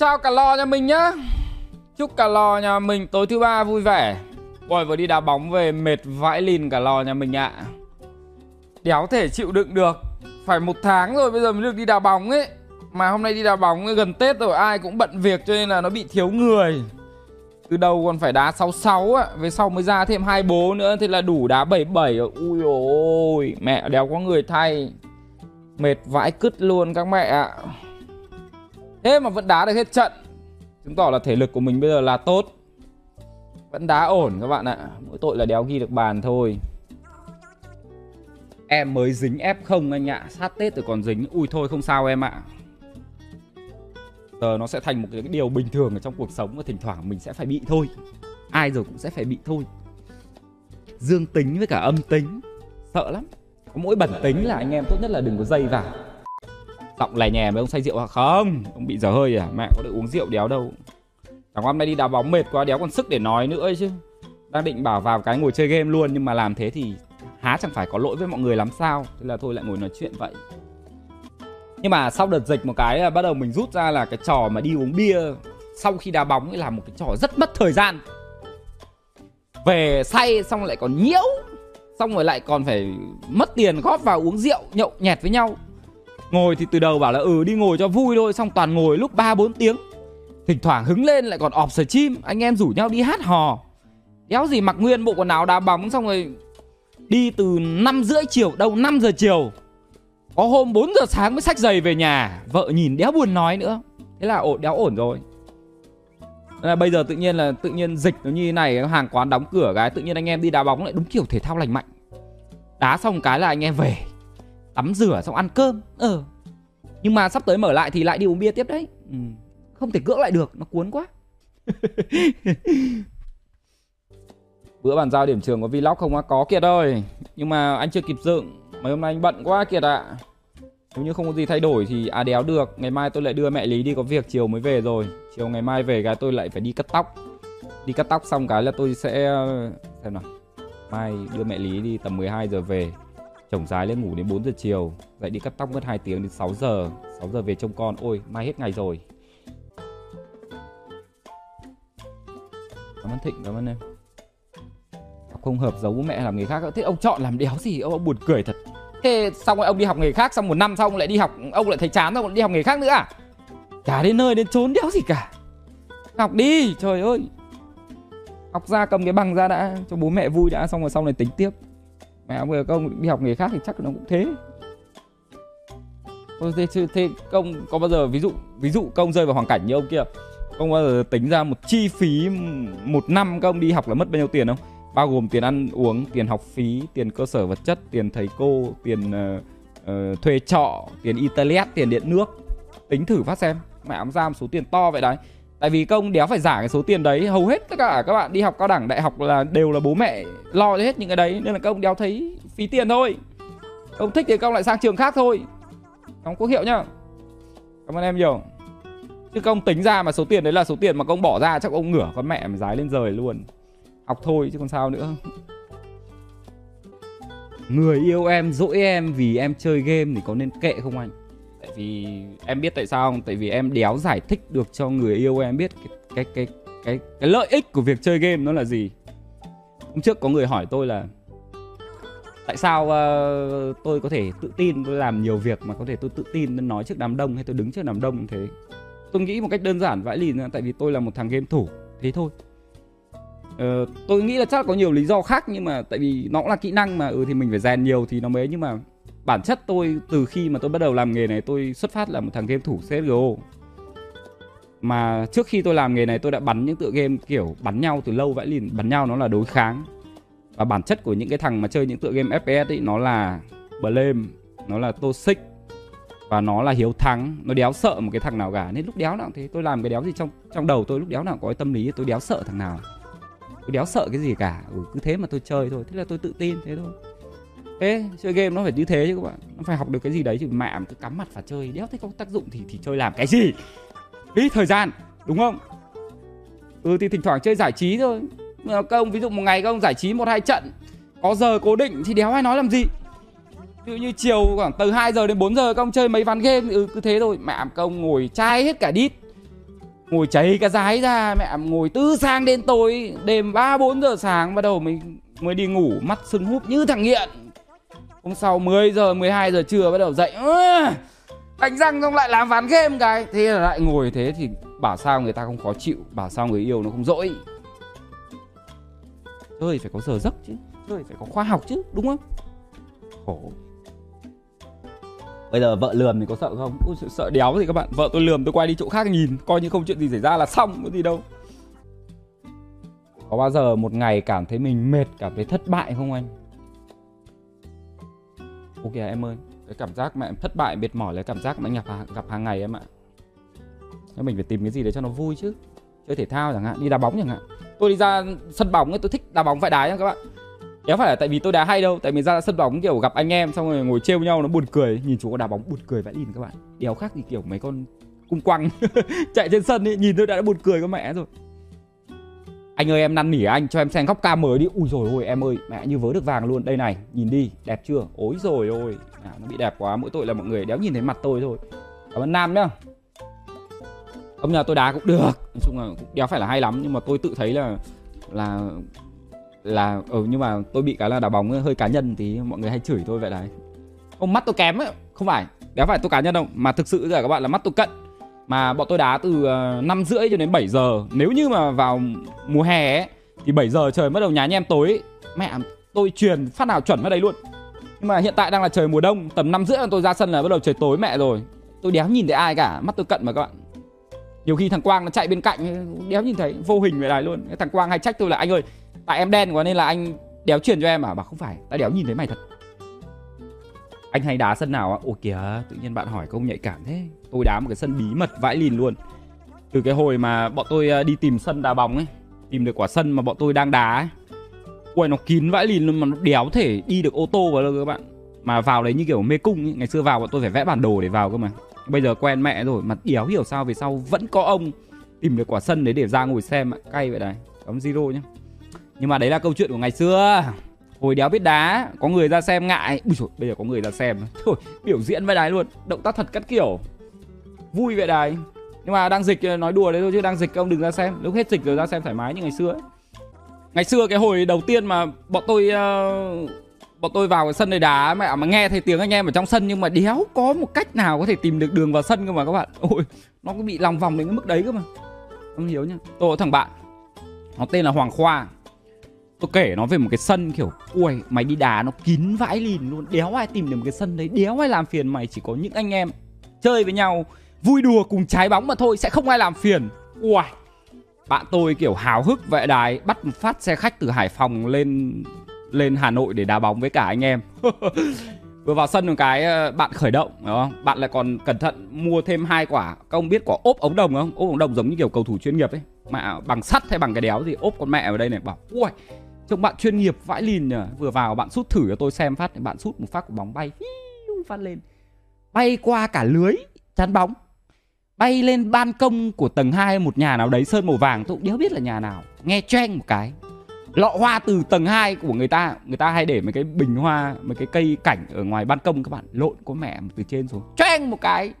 chào cả lò nhà mình nhá. Chúc cả lò nhà mình tối thứ ba vui vẻ. Ôi vừa đi đá bóng về mệt vãi lìn cả lò nhà mình ạ. Đéo thể chịu đựng được. Phải một tháng rồi bây giờ mới được đi đá bóng ấy. Mà hôm nay đi đá bóng gần Tết rồi, ai cũng bận việc cho nên là nó bị thiếu người. Từ đầu còn phải đá 66 á Về sau mới ra thêm hai bố nữa, Thế là đủ đá 77 rồi. Ui ôi, Mẹ đéo có người thay. Mệt vãi cứt luôn các mẹ ạ. Thế mà vẫn đá được hết trận. Chứng tỏ là thể lực của mình bây giờ là tốt. Vẫn đá ổn các bạn ạ. Mỗi tội là đéo ghi được bàn thôi. Em mới dính F0 anh ạ. Sát Tết rồi còn dính. Ui thôi, không sao em ạ. Giờ nó sẽ thành một cái điều bình thường ở trong cuộc sống Và thỉnh thoảng mình sẽ phải bị thôi. Ai rồi cũng sẽ phải bị thôi. Dương tính với cả âm tính. Sợ lắm. Có mỗi bẩn tính là anh em tốt nhất là đừng có dây vào. Giọng lè nhè với ông say rượu hả? Không, Ông bị dở hơi à? Mẹ có được uống rượu đéo đâu. Chẳng hôm nay đi đá bóng mệt quá, đéo còn sức để nói nữa chứ. Đang định bảo vào cái ngồi chơi game luôn, Nhưng mà làm thế thì há chẳng phải có lỗi với mọi người lắm sao? Thế là thôi lại ngồi nói chuyện vậy. Nhưng mà sau đợt dịch một cái là bắt đầu mình rút ra là cái trò mà đi uống bia Sau khi đá bóng ấy là một cái trò rất mất thời gian. Về say xong lại còn nhiễu, Xong rồi lại còn phải mất tiền góp vào uống rượu nhậu nhẹt với nhau. Ngồi thì từ đầu bảo là ừ đi ngồi cho vui thôi, Xong toàn ngồi lúc 3-4 tiếng. Thỉnh thoảng hứng lên lại còn ọp chim Anh em rủ nhau đi hát hò. Đéo gì mặc nguyên bộ quần áo đá bóng Xong rồi đi từ 5 rưỡi chiều Đâu 5 giờ chiều. Có hôm 4 giờ sáng mới xách giày về nhà, Vợ nhìn đéo buồn nói nữa. Thế là ổn đéo ổn rồi. Là bây giờ tự nhiên là, tự nhiên dịch nó như thế này, hàng quán đóng cửa cái, tự nhiên anh em đi đá bóng lại đúng kiểu thể thao lành mạnh. Đá xong cái là anh em về tắm rửa xong ăn cơm. Ờ. Nhưng mà sắp tới mở lại thì lại đi uống bia tiếp đấy. Ừ. không thể cưỡng lại được, nó cuốn quá. Bữa bàn giao điểm trường có vlog không á có kiệt ơi. Nhưng mà anh chưa kịp dựng. Mấy hôm nay anh bận quá, kiệt ạ. À. nếu như không có gì thay đổi thì à đéo được. Ngày mai tôi lại đưa mẹ lý đi có việc, chiều mới về rồi. Chiều ngày mai về cái tôi lại phải đi cắt tóc. Đi cắt tóc xong cái là tôi sẽ, xem nào. Mai đưa mẹ lý đi tầm 12 giờ về chồng dài lên ngủ đến 4 giờ chiều dậy đi cắt tóc mất 2 tiếng đến 6 giờ. 6 giờ về trông con ôi mai hết ngày rồi. Cảm ơn thịnh cảm ơn em. Không hợp giấu bố mẹ làm nghề khác thế ông chọn làm đéo gì? Ông, ông buồn cười thật. Thế xong rồi ông đi học nghề khác xong một năm xong lại đi học ông lại thấy chán rồi đi học nghề khác nữa à? Chả đến nơi đến trốn đéo gì cả. Học đi trời ơi. Học ra cầm cái bằng ra đã cho bố mẹ vui đã xong rồi sau này tính tiếp mẹ ông bây giờ công đi học nghề khác thì chắc nó cũng thế. Thế, thế công có bao giờ ví dụ ví dụ công rơi vào hoàn cảnh như ông kia công bao giờ tính ra một chi phí một năm công đi học là mất bao nhiêu tiền không? Bao gồm tiền ăn uống tiền học phí tiền cơ sở vật chất tiền thầy cô tiền uh, uh, thuê trọ tiền internet tiền điện nước. Tính thử phát xem. Mẹ ông ra một số tiền to vậy đấy tại vì công đéo phải giả cái số tiền đấy, hầu hết tất cả các bạn đi học cao đẳng đại học là đều là bố mẹ lo cho hết những cái đấy, nên là công đéo thấy phí tiền thôi. Ông thích thì công lại sang trường khác thôi. Không quốc hiệu nhá. Cảm ơn em nhiều. Chứ công tính ra mà số tiền đấy là số tiền mà công bỏ ra, chắc ông ngửa con mẹ mà dái lên rời luôn. Học thôi chứ còn sao nữa. Người yêu em, dỗi em vì em chơi game thì có nên kệ không anh? Vì em biết tại sao không? Tại vì em đéo giải thích được cho người yêu em biết cái cái cái cái, cái lợi ích của việc chơi game nó là gì. Hôm trước có người hỏi tôi là tại sao uh, tôi có thể tự tin tôi làm nhiều việc mà có thể tôi tự tin nói trước đám đông hay tôi đứng trước đám đông thế? Tôi nghĩ một cách đơn giản vãi lìn tại vì tôi là một thằng game thủ thế thôi. Uh, tôi nghĩ là chắc có nhiều lý do khác nhưng mà tại vì nó cũng là kỹ năng mà ừ thì mình phải rèn nhiều thì nó mới nhưng mà bản chất tôi từ khi mà tôi bắt đầu làm nghề này tôi xuất phát là một thằng game thủ CSGO mà trước khi tôi làm nghề này tôi đã bắn những tựa game kiểu bắn nhau từ lâu vãi lìn. Bắn nhau nó là đối kháng. Và bản chất của những cái thằng mà chơi những tựa game FPS ấy nó là blame nó là toxic và nó là hiếu thắng. Nó đéo sợ một cái thằng nào cả. Nên lúc đéo nào thế. Tôi làm cái đéo gì trong trong đầu tôi lúc đéo nào có cái tâm lý tôi đéo sợ thằng nào. Tôi đéo sợ cái gì cả. Ừ, cứ thế mà tôi chơi thôi. Thế là tôi tự tin thế thôi thế chơi game nó phải như thế chứ các bạn. Nó phải học được cái gì đấy chứ. Mẹ cứ cắm mặt vào chơi. Đéo thấy có tác dụng thì thì chơi làm cái gì? Phí thời gian, đúng không? Ừ thì thỉnh thoảng chơi giải trí thôi. Mà các ông, ví dụ một ngày các ông giải trí một, hai trận, có giờ cố định thì đéo ai nói làm gì? Ví dụ như chiều khoảng từ 2 giờ đến 4 giờ các ông chơi mấy ván game ừ cứ thế thôi. Mẹ các ông ngồi chai hết cả đít. Ngồi cháy cái rái ra. Mẹ ngồi từ sáng đến tối, đêm ba, bốn giờ sáng bắt đầu mình mới đi ngủ, mắt sưng húp như thằng nghiện hôm sau 10 giờ 12 giờ trưa bắt đầu dậy. Đánh răng xong lại làm ván game cái. Thế là lại ngồi thế thì bảo sao người ta không khó chịu bảo sao người yêu nó không dỗi. Chơi phải có giờ giấc chứ chơi phải có khoa học chứ đúng không? Khổ. Bây giờ vợ lườm thì có sợ không? Ui, sợ đéo gì các bạn. Vợ tôi lườm tôi quay đi chỗ khác nhìn Coi như không chuyện gì xảy ra là xong Có gì đâu. Có bao giờ một ngày cảm thấy mình mệt Cảm thấy thất bại không anh? Ok à, em ơi. Cái cảm giác mà em thất bại mệt mỏi là cảm giác mà anh gặp, gặp hàng ngày em ạ. Nên mình phải tìm cái gì để cho nó vui chứ. Chơi thể thao chẳng hạn Đi đá bóng chẳng hạn. Tôi đi ra sân bóng ấy tôi thích đá bóng phải đá nha các bạn. Đéo phải là tại vì tôi đá hay đâu Tại vì ra sân bóng kiểu gặp anh em Xong rồi ngồi trêu nhau nó buồn cười. Nhìn chú có đá bóng buồn cười vãi lìn các bạn. Đéo khác gì kiểu mấy con cung quăng Chạy trên sân ấy Nhìn tôi đã, đã buồn cười con mẹ rồi. Anh ơi em năn nỉ anh cho em xem góc cam mới đi. Ui rồi ôi em ơi mẹ như vớ được vàng luôn. Đây này nhìn đi đẹp chưa? Ôi rồi ôi. À, Nó bị đẹp quá mỗi tội là mọi người đéo nhìn thấy mặt tôi thôi. Cảm ơn Nam nhá. Ông nhà tôi đá cũng được. Nói chung là cũng đéo phải là hay lắm Nhưng mà tôi tự thấy là Là là ừ nhưng mà tôi bị cái là đá bóng hơi cá nhân thì mọi người hay chửi tôi vậy đấy. Ông mắt tôi kém ấy không phải đéo phải tôi cá nhân đâu. Mà thực sự là các bạn là mắt tôi cận mà bọn tôi đá từ ờ, năm rưỡi cho đến 7 giờ. Nếu như mà vào mùa hè ấy, thì 7 giờ trời bắt đầu nhá nhem tối. Ấy. mẹ tôi truyền phát nào chuẩn vào đấy luôn. Nhưng mà hiện tại đang là trời mùa đông tầm năm rưỡi tôi ra sân là bắt đầu trời tối mẹ rồi. Tôi đéo nhìn thấy ai cả mắt tôi cận mà các bạn. Nhiều khi thằng quang nó chạy bên cạnh đéo nhìn thấy vô hình vậy này luôn. Thằng quang hay trách tôi là anh ơi tại em đen quá nên là anh đéo truyền cho em à? Bảo không phải tao đéo nhìn thấy mày thật anh hay đá sân nào ạ? ồ kìa, tự nhiên bạn hỏi câu nhạy cảm thế. Tôi đá một cái sân bí mật vãi lìn luôn. Từ cái hồi mà bọn tôi à, đi tìm sân đá bóng ấy, tìm được quả sân mà bọn tôi đang đá ấy, ui, nó kín vãi lìn luôn mà nó đéo thể đi được ô tô vào đâu các bạn. Mà vào đấy như kiểu mê cung ấy. ngày xưa vào bọn tôi phải vẽ bản đồ để vào cơ mà. Bây giờ quen mẹ rồi, mà đéo hiểu sao về sau vẫn có ông tìm được quả sân đấy để ra ngồi xem cay vậy này bấm zero nhá. Nhưng mà đấy là câu chuyện của ngày xưa hồi đéo biết đá có người ra xem ngại. Ui trời bây giờ có người ra xem. Thôi biểu diễn với đái luôn động tác thật cắt kiểu. Vui vậy đài. Nhưng mà đang dịch nói đùa đấy thôi chứ đang dịch ông đừng ra xem. Lúc hết dịch rồi ra xem thoải mái như ngày xưa ấy. ngày xưa cái hồi đầu tiên mà bọn tôi uh, bọn tôi vào cái sân này đá mẹ à, mà nghe thấy tiếng anh em ở trong sân nhưng mà đéo có một cách nào có thể tìm được đường vào sân cơ mà các bạn. Ôi nó cũng bị lòng vòng đến cái mức đấy cơ mà. Không hiểu nhá. Tôi có thằng bạn nó tên là hoàng khoa tôi kể nó về một cái sân kiểu, ui, mày đi đá nó kín vãi lìn luôn. Đéo ai tìm được một cái sân đấy? Đéo ai làm phiền? Mày chỉ có những anh em chơi với nhau, vui đùa cùng trái bóng mà thôi, sẽ không ai làm phiền. Ui bạn tôi kiểu hào hức vệ đài, bắt một phát xe khách từ hải phòng lên lên hà nội để đá bóng với cả anh em. Vừa vào sân một cái ờ, bạn khởi động, đúng không? Bạn lại còn cẩn thận mua thêm hai quả. Các ông biết quả ốp ống đồng không? Ốp ống đồng giống như kiểu cầu thủ chuyên nghiệp ấy. Mà bằng sắt hay bằng cái đéo gì, ốp con mẹ ở đây này, bảo ui trông bạn chuyên nghiệp vãi lìn nhỉ. Vừa vào bạn sút thử cho tôi xem phát. Bạn sút một phát của bóng bay phát lên. Bay qua cả lưới, chắn bóng. Bay lên ban công của tầng 2 một nhà nào đấy, sơn màu vàng. Tôi cũng đéo biết là nhà nào. Nghe choeng một cái. Lọ hoa từ tầng 2 của người ta. Người ta hay để mấy cái bình hoa, mấy cái cây cảnh ở ngoài ban công các bạn. Lộn có mẹ từ trên xuống. Choeng một cái.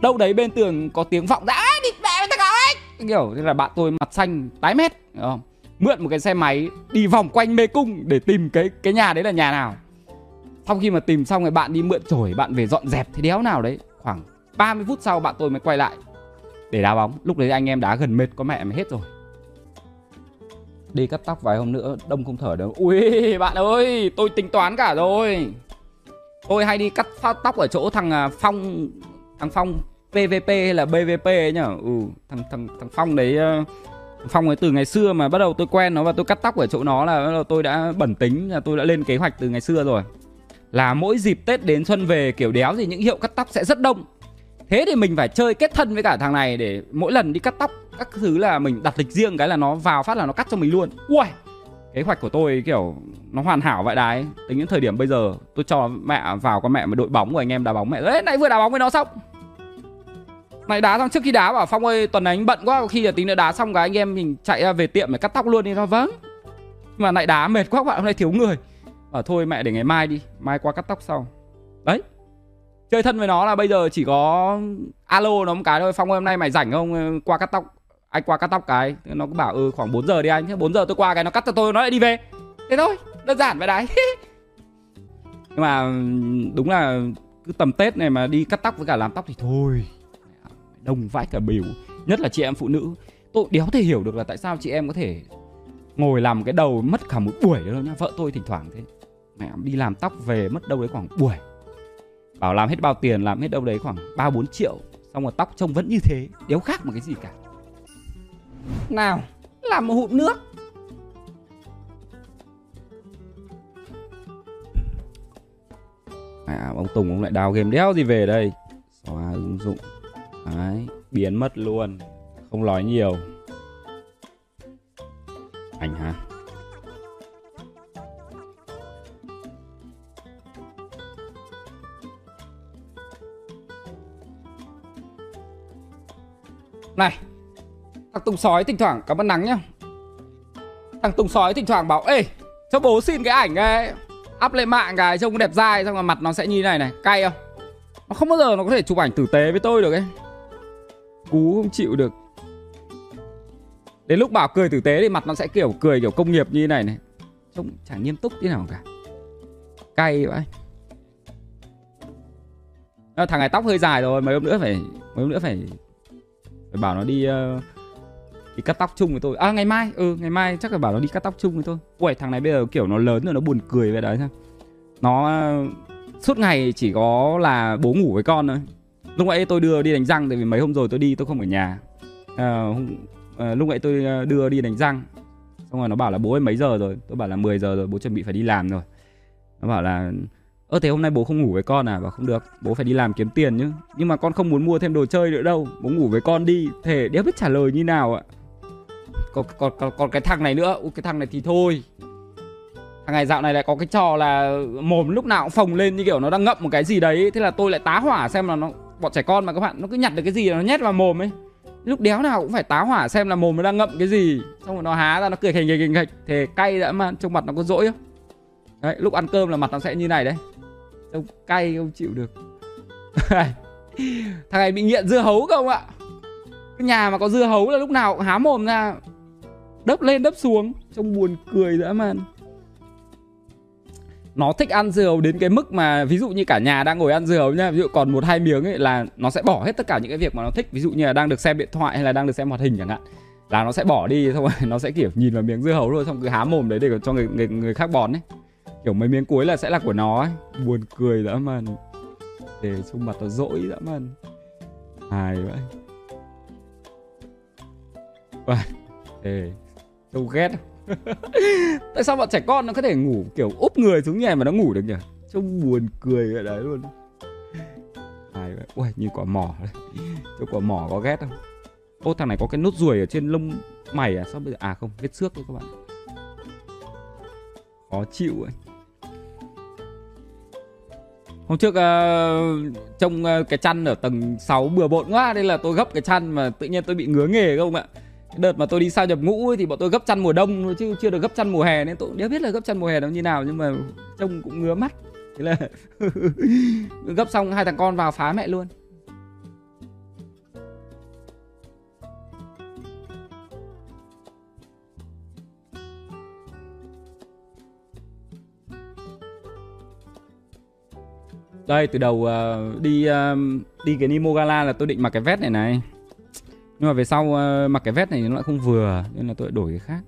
Đâu đấy bên tường có tiếng vọng. Ra đi mẹ thằng ấy. Kiểu như là bạn tôi mặt xanh, tái mét không? Mượn một cái xe máy đi vòng quanh mê cung để tìm cái cái nhà đấy là nhà nào. Sau khi mà tìm xong rồi bạn đi mượn chổi bạn về dọn dẹp thế đéo nào đấy. Khoảng 30 phút sau bạn tôi mới quay lại. Để đá bóng lúc đấy anh em đá gần mệt có mẹ mà hết rồi. Đi cắt tóc vài hôm nữa đông không thở được. Ui bạn ơi tôi tính toán cả rồi. Tôi hay đi cắt tóc ở chỗ thằng à, phong thằng phong pvp hay là bvp ấy nhở? Ừ thằng thằng thằng phong đấy uh, Phong ấy từ ngày xưa mà bắt đầu tôi quen nó và tôi cắt tóc ở chỗ nó là bắt đầu tôi đã bẩn tính là tôi đã lên kế hoạch từ ngày xưa rồi. Là mỗi dịp Tết đến xuân về kiểu đéo thì những hiệu cắt tóc sẽ rất đông. Thế thì mình phải chơi kết thân với cả thằng này để mỗi lần đi cắt tóc các thứ là mình đặt lịch riêng cái là nó vào phát là nó cắt cho mình luôn. Ui! Kế hoạch của tôi kiểu nó hoàn hảo vậy đấy. Tính đến thời điểm bây giờ tôi cho mẹ vào con mẹ mà đội bóng của anh em đá bóng mẹ. Đấy, nãy vừa đá bóng với nó xong nãy đá xong, trước khi đá bảo Phong ơi tuần này anh bận quá, Khi là tính nữa đá xong cái anh em mình chạy ra về tiệm để cắt tóc luôn đi nó vâng. Mà nãy đá mệt quá các bạn hôm nay thiếu người. Bảo thôi mẹ, để ngày mai đi, Mai qua cắt tóc sau. Đấy. Chơi thân với nó là bây giờ chỉ có Alo nó một cái thôi. Phong ơi, hôm nay mày rảnh không? Ờ, qua cắt tóc. Anh qua cắt tóc cái. Nó cứ bảo ừ khoảng 4 giờ đi anh. Thế 4 giờ tôi qua cái, nó cắt cho tôi, nó lại đi về. Thế thôi, đơn giản vậy đấy. Nhưng mà ừ, đúng là cứ tầm tết này mà đi cắt tóc với cả làm tóc thì thôi đông vãi cả biểu nhất là chị em phụ nữ. Tôi đéo thể hiểu được là tại sao chị em có thể ngồi làm cái đầu mất cả một buổi đâu nhá. Vợ tôi thỉnh thoảng thế. Mẹ đi làm tóc về mất đâu đấy khoảng buổi. Bảo làm hết bao tiền làm hết đâu đấy khoảng ba bốn triệu xong rồi tóc trông vẫn như thế đéo khác một cái gì cả. Nào làm một hụt nước. À, ông Tùng ông lại đào game đéo gì về đây? Xóa ứng dụng đấy. Biến mất luôn. Không nói nhiều. Anh ha này thằng Tùng sói thỉnh thoảng cảm ơn nắng nhá. Thằng Tùng sói thỉnh thoảng bảo ê cho bố xin cái ảnh ấy up lên mạng cái trông đẹp dai xong rồi mặt nó sẽ như này này cay không? Nó không bao giờ nó có thể chụp ảnh tử tế với tôi được ấy cú không chịu được. Đến lúc bảo cười tử tế thì mặt nó sẽ kiểu cười kiểu công nghiệp như thế này này. Trông chẳng nghiêm túc thế nào cả. Cay vậy à, ờ, thằng này tóc hơi dài rồi mấy hôm nữa phải mấy hôm nữa phải phải bảo nó đi uh, đi cắt tóc chung với tôi. À ngày mai ừ ngày mai chắc là bảo nó đi cắt tóc chung với tôi. Ui thằng này bây giờ kiểu nó lớn rồi nó buồn cười vậy đấy sao nó uh, suốt ngày chỉ có là bố ngủ với con thôi lúc nãy tôi đưa đi đánh răng tại vì mấy hôm rồi tôi đi tôi không ở nhà. À, hôm, à, lúc nãy tôi ờ, đưa đi đánh răng. Xong rồi nó bảo là bố ơi mấy giờ rồi? Tôi bảo là 10 giờ rồi bố chuẩn bị phải đi làm rồi. Nó bảo là ơ thế hôm nay bố không ngủ với con à? Và không được bố phải đi làm kiếm tiền chứ, nhưng mà con không muốn mua thêm đồ chơi nữa đâu bố ngủ với con đi. Thể đéo biết trả lời như nào ạ? Còn, còn, còn, còn cái thằng này nữa. Ui, cái thằng này thì thôi. Thằng này dạo này lại có cái trò là mồm lúc nào cũng phồng lên như kiểu nó đang ngậm một cái gì đấy. Thế là tôi lại tá hỏa xem là nó bọn trẻ con mà các bạn, nó cứ nhặt được cái gì nó nhét vào mồm ấy. Lúc đéo nào cũng phải tá hỏa xem là mồm nó đang ngậm cái gì. Xong rồi nó há ra, nó cười khành khành khành thề cay đã mà trong mặt nó có dỗi không đấy, lúc ăn cơm là mặt nó sẽ như này đấy. Trông cay không chịu được. Thằng này bị nghiện dưa hấu không ạ. Cái nhà mà có dưa hấu là lúc nào cũng há mồm ra. Đấp lên đấp xuống, trông buồn cười dã man nó thích ăn dưa hấu đến cái mức mà ví dụ như cả nhà đang ngồi ăn dưa hấu nhá ví dụ còn một hai miếng ấy là nó sẽ bỏ hết tất cả những cái việc mà nó thích. Ví dụ như là đang được xem điện thoại hay là đang được xem hoạt hình chẳng hạn là nó sẽ bỏ đi xong rồi nó sẽ kiểu nhìn vào miếng dưa hấu rồi xong cứ há mồm đấy để cho người người, người khác bón ấy. Kiểu mấy miếng cuối là sẽ là của nó ấy. Buồn cười dã man. Để xung mặt nó dỗi dã man. Hài vậy. Wow. Ê, trông ghét. Tại sao bọn trẻ con nó có thể ngủ kiểu úp người xuống nhà mà nó ngủ được nhỉ? Trông buồn cười vậy đấy luôn. Ai vậy? Ui, như quả mỏ đấy. Trông quả mỏ có ghét không? Ô thằng này có cái nốt ruồi ở trên lông mày à? Sao bây giờ? À không, vết xước thôi các bạn. Khó chịu ấy. Hôm trước uh, trông uh, cái chăn ở tầng 6 bừa bộn quá Nên là tôi gấp cái chăn mà tự nhiên tôi bị ngứa nghề không ạ đợt mà tôi đi sao nhập ngũ ấy, thì bọn tôi gấp chăn mùa đông thôi chứ chưa được gấp chăn mùa hè nên tôi cũng biết là gấp chăn mùa hè nó như nào nhưng mà trông cũng ngứa mắt. Thế là gấp xong hai thằng con vào phá mẹ luôn. Đây từ đầu uh, đi uh, đi cái Nimo Gala là tôi định mặc cái vest này này nhưng mà về sau uh, mặc cái vest này nó lại không vừa nên là tôi đổi cái khác.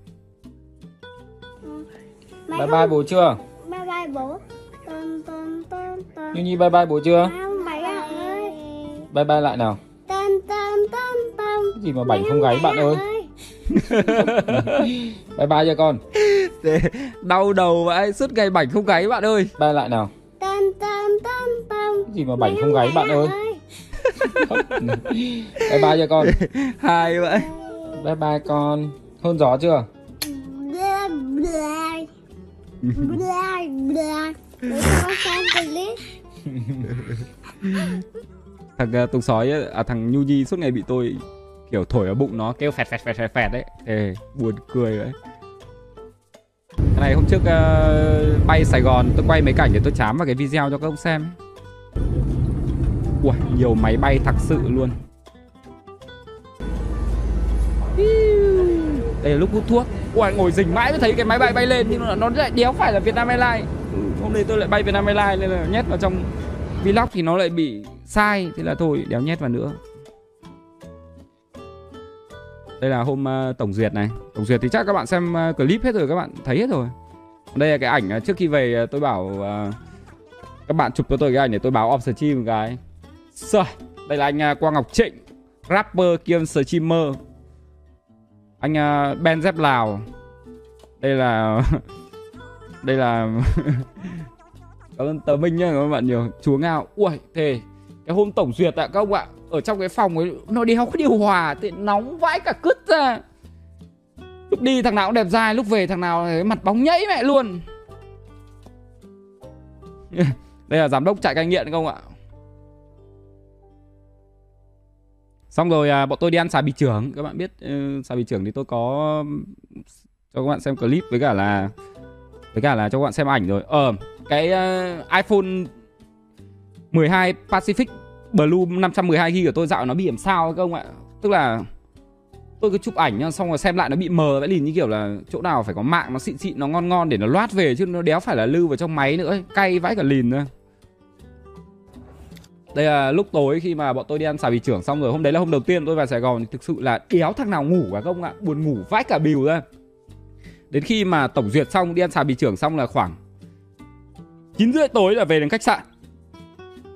Mày bye không- bye bố chưa? Bye bye bố. Tơn tơn tơn tơn. như nhi bye bye bố chưa? Không bảy ạ ơi. bye bye lại nào. Tơn tơn tơn tơn. cái gì mà bảnh không gáy bạn ơi. bye bye cho con. Đau đầu vậy suốt ngày bảnh không gáy bạn ơi. Bye lại nào. Cái gì mà bảnh không gáy bạn ơi bye bye cho con. Hai vậy. Bye bye con. Hôn gió chưa? Thằng uh, tùng sói ấy, à thằng nhu nhi suốt ngày bị tôi kiểu thổi ở bụng nó kêu phẹt phẹt phẹt phẹt phẹt đấy Ê, buồn cười đấy cái này hôm trước uh, bay Sài Gòn tôi quay mấy cảnh để tôi chám vào cái video cho các ông xem. ấy. Ui, nhiều máy bay thật sự luôn. Đây là lúc hút thuốc. Ui ngồi rình mãi mới thấy cái máy bay bay lên nhưng mà nó lại đéo phải là Vietnam Airlines. Ừ, hôm nay tôi lại bay Vietnam Airlines nên là nhét vào trong vlog thì nó lại bị sai thế là thôi đéo nhét vào nữa. Đây là hôm uh, tổng duyệt này. Tổng duyệt thì chắc các bạn xem uh, clip hết rồi các bạn thấy hết rồi. Đây là cái ảnh uh, trước khi về uh, tôi bảo uh, các bạn chụp cho tôi cái ảnh để tôi báo off stream một cái rồi đây là anh à, Quang Ngọc Trịnh rapper kiêm streamer. Anh uh, Ben Dép Lào. Đây là đây là cảm ơn tờ minh nhá các bạn nhiều. Chúa ngao. Ui thề cái hôm tổng duyệt ạ các ông ạ ở trong cái phòng ấy nó đéo có điều hòa thì nóng vãi cả cứt ra. Lúc đi thằng nào cũng đẹp dai lúc về thằng nào mặt bóng nhảy mẹ luôn. Đây là giám đốc trại cai nghiện không ạ? Xong rồi à, bọn tôi đi ăn xà bì trưởng. Các bạn biết uh, xà bì trưởng thì tôi có cho các bạn xem clip với cả là với cả là cho các bạn xem ảnh rồi. Ờ cái uh, iPhone 12 Pacific Blue 512 GB của tôi dạo nó bị làm sao các ông ạ. Tức là tôi cứ chụp ảnh xong rồi xem lại nó bị mờ vẽ lìn như kiểu là chỗ nào phải có mạng nó xịn xịn nó ngon ngon để nó loát về chứ nó đéo phải là lưu vào trong máy nữa ấy. cay vãi cả lìn nữa đây là lúc tối khi mà bọn tôi đi ăn xà bì trưởng xong rồi. Hôm đấy là hôm đầu tiên tôi vào Sài Gòn. Thì thực sự là đéo thằng nào ngủ cả không ạ. Buồn ngủ vãi cả bìu ra. Đến khi mà tổng duyệt xong, đi ăn xà bì trưởng xong là khoảng chín rưỡi tối là về đến khách sạn.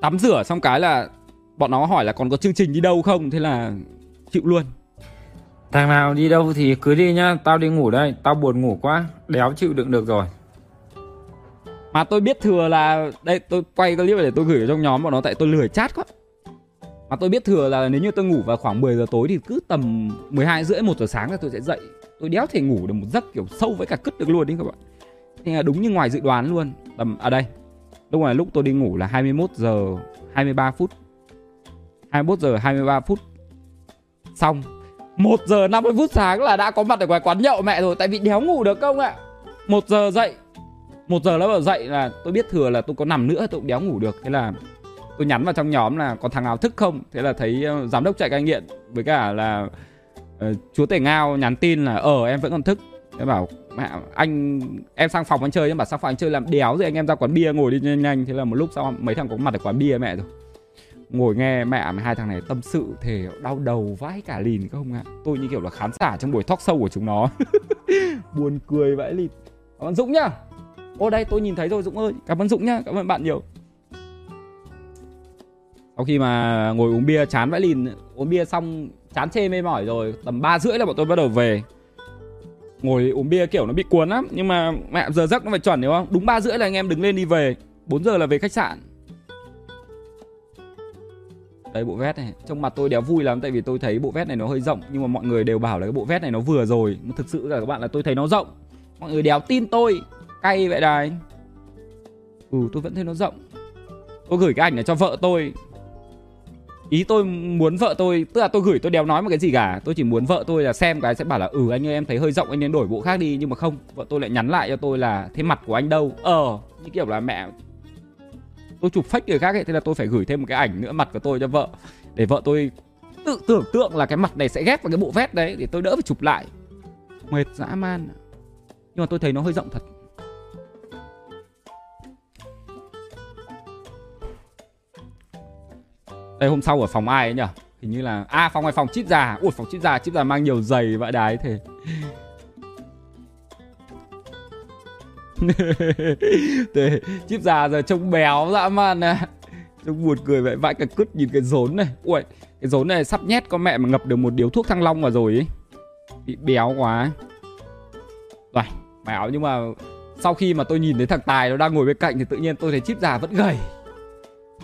Tắm rửa xong cái là bọn nó hỏi là còn có chương trình đi đâu không? Thế là chịu luôn. Thằng nào đi đâu thì cứ đi nhá. Tao đi ngủ đây. Tao buồn ngủ quá. Đéo chịu đựng được rồi mà tôi biết thừa là, đây, tôi quay clip để tôi gửi ở trong nhóm bọn nó, tại tôi lười chat quá. Mà tôi biết thừa là nếu như tôi ngủ vào khoảng 10 giờ tối thì cứ tầm 12 rưỡi 1 giờ sáng là tôi sẽ dậy. Tôi đéo thể ngủ được một giấc kiểu sâu với cả cứt được luôn đấy các bạn. Thế là đúng như ngoài dự đoán luôn. Tầm ở à đây, lúc này lúc tôi đi ngủ là 21 giờ 23 phút. 21 giờ 23 phút. Xong 1 giờ 50 phút sáng là đã có mặt ở ngoài quán nhậu mẹ rồi, tại vì đéo ngủ được không ạ? 1 giờ dậy một giờ nó bảo dậy là tôi biết thừa là tôi có nằm nữa tôi cũng đéo ngủ được. Thế là tôi nhắn vào trong nhóm là có thằng nào thức không? Thế là thấy uh, giám đốc chạy cai nghiện với cả là uh, chúa tể ngao nhắn tin là ờ em vẫn còn thức. Thế bảo mẹ anh em sang phòng anh chơi. Nhưng bảo sang phòng anh chơi làm đéo rồi anh em ra quán bia ngồi đi nhanh nhanh. Thế là một lúc sau mấy thằng có mặt ở quán bia mẹ rồi. Ngồi nghe mẹ hai thằng này tâm sự thể đau đầu vãi cả lìn không ạ? Tôi như kiểu là khán giả trong buổi talk show của chúng nó. Buồn cười vãi lìn. Cảm dũng nhá ô, đây, tôi nhìn thấy rồi, dũng ơi. Cảm ơn dũng nhá, cảm ơn bạn nhiều. Sau khi mà ngồi uống bia, chán vãi lìn. Uống bia xong, chán chê mê mỏi rồi. Tầm ba rưỡi là bọn tôi bắt đầu về. Ngồi uống bia kiểu nó bị cuốn lắm, nhưng mà mẹ giờ giấc nó phải chuẩn đúng không? Đúng ba rưỡi là anh em đứng lên đi về. 4 giờ là về khách sạn. Đấy bộ vest này. Trong mặt tôi đéo vui lắm, Tại vì tôi thấy bộ vest này nó hơi rộng. Nhưng mà mọi người đều bảo là cái bộ vest này nó vừa rồi. Thực sự là các bạn là tôi thấy nó rộng. Mọi người đéo tin tôi. Cay vậy đài. Ừ tôi vẫn thấy nó rộng. Tôi gửi cái ảnh này cho vợ tôi. Ý tôi muốn vợ tôi, Tức là tôi gửi tôi đéo nói một cái gì cả. Tôi chỉ muốn vợ tôi là xem cái, sẽ bảo là Ừ anh ơi, em thấy hơi rộng, anh nên đổi bộ khác đi. Nhưng mà không, Vợ tôi lại nhắn lại cho tôi là, Thế mặt của anh đâu? Ờ Như kiểu là mẹ tôi chụp fake người khác ấy, thế là tôi phải gửi thêm một cái ảnh nữa, mặt của tôi cho vợ. Để vợ tôi tự tưởng tượng là cái mặt này sẽ ghép vào cái bộ vest đấy, để tôi đỡ phải chụp lại. Mệt dã man. Nhưng mà tôi thấy nó hơi rộng thật. Đây hôm sau ở phòng ai ấy nhỉ hình như là à phòng này phòng chít già. Ui phòng chít già chít già mang nhiều giày vãi đái thế. Thế, chip già giờ trông béo dã man nè. Trông buồn cười vậy vãi cả cứt nhìn cái rốn này. Ui cái rốn này sắp nhét con mẹ mà ngập được một điếu thuốc thăng long vào rồi ấy Bị béo quá. Rồi béo nhưng mà Sau khi mà tôi nhìn thấy thằng Tài nó đang ngồi bên cạnh Thì tự nhiên tôi thấy chip già vẫn gầy.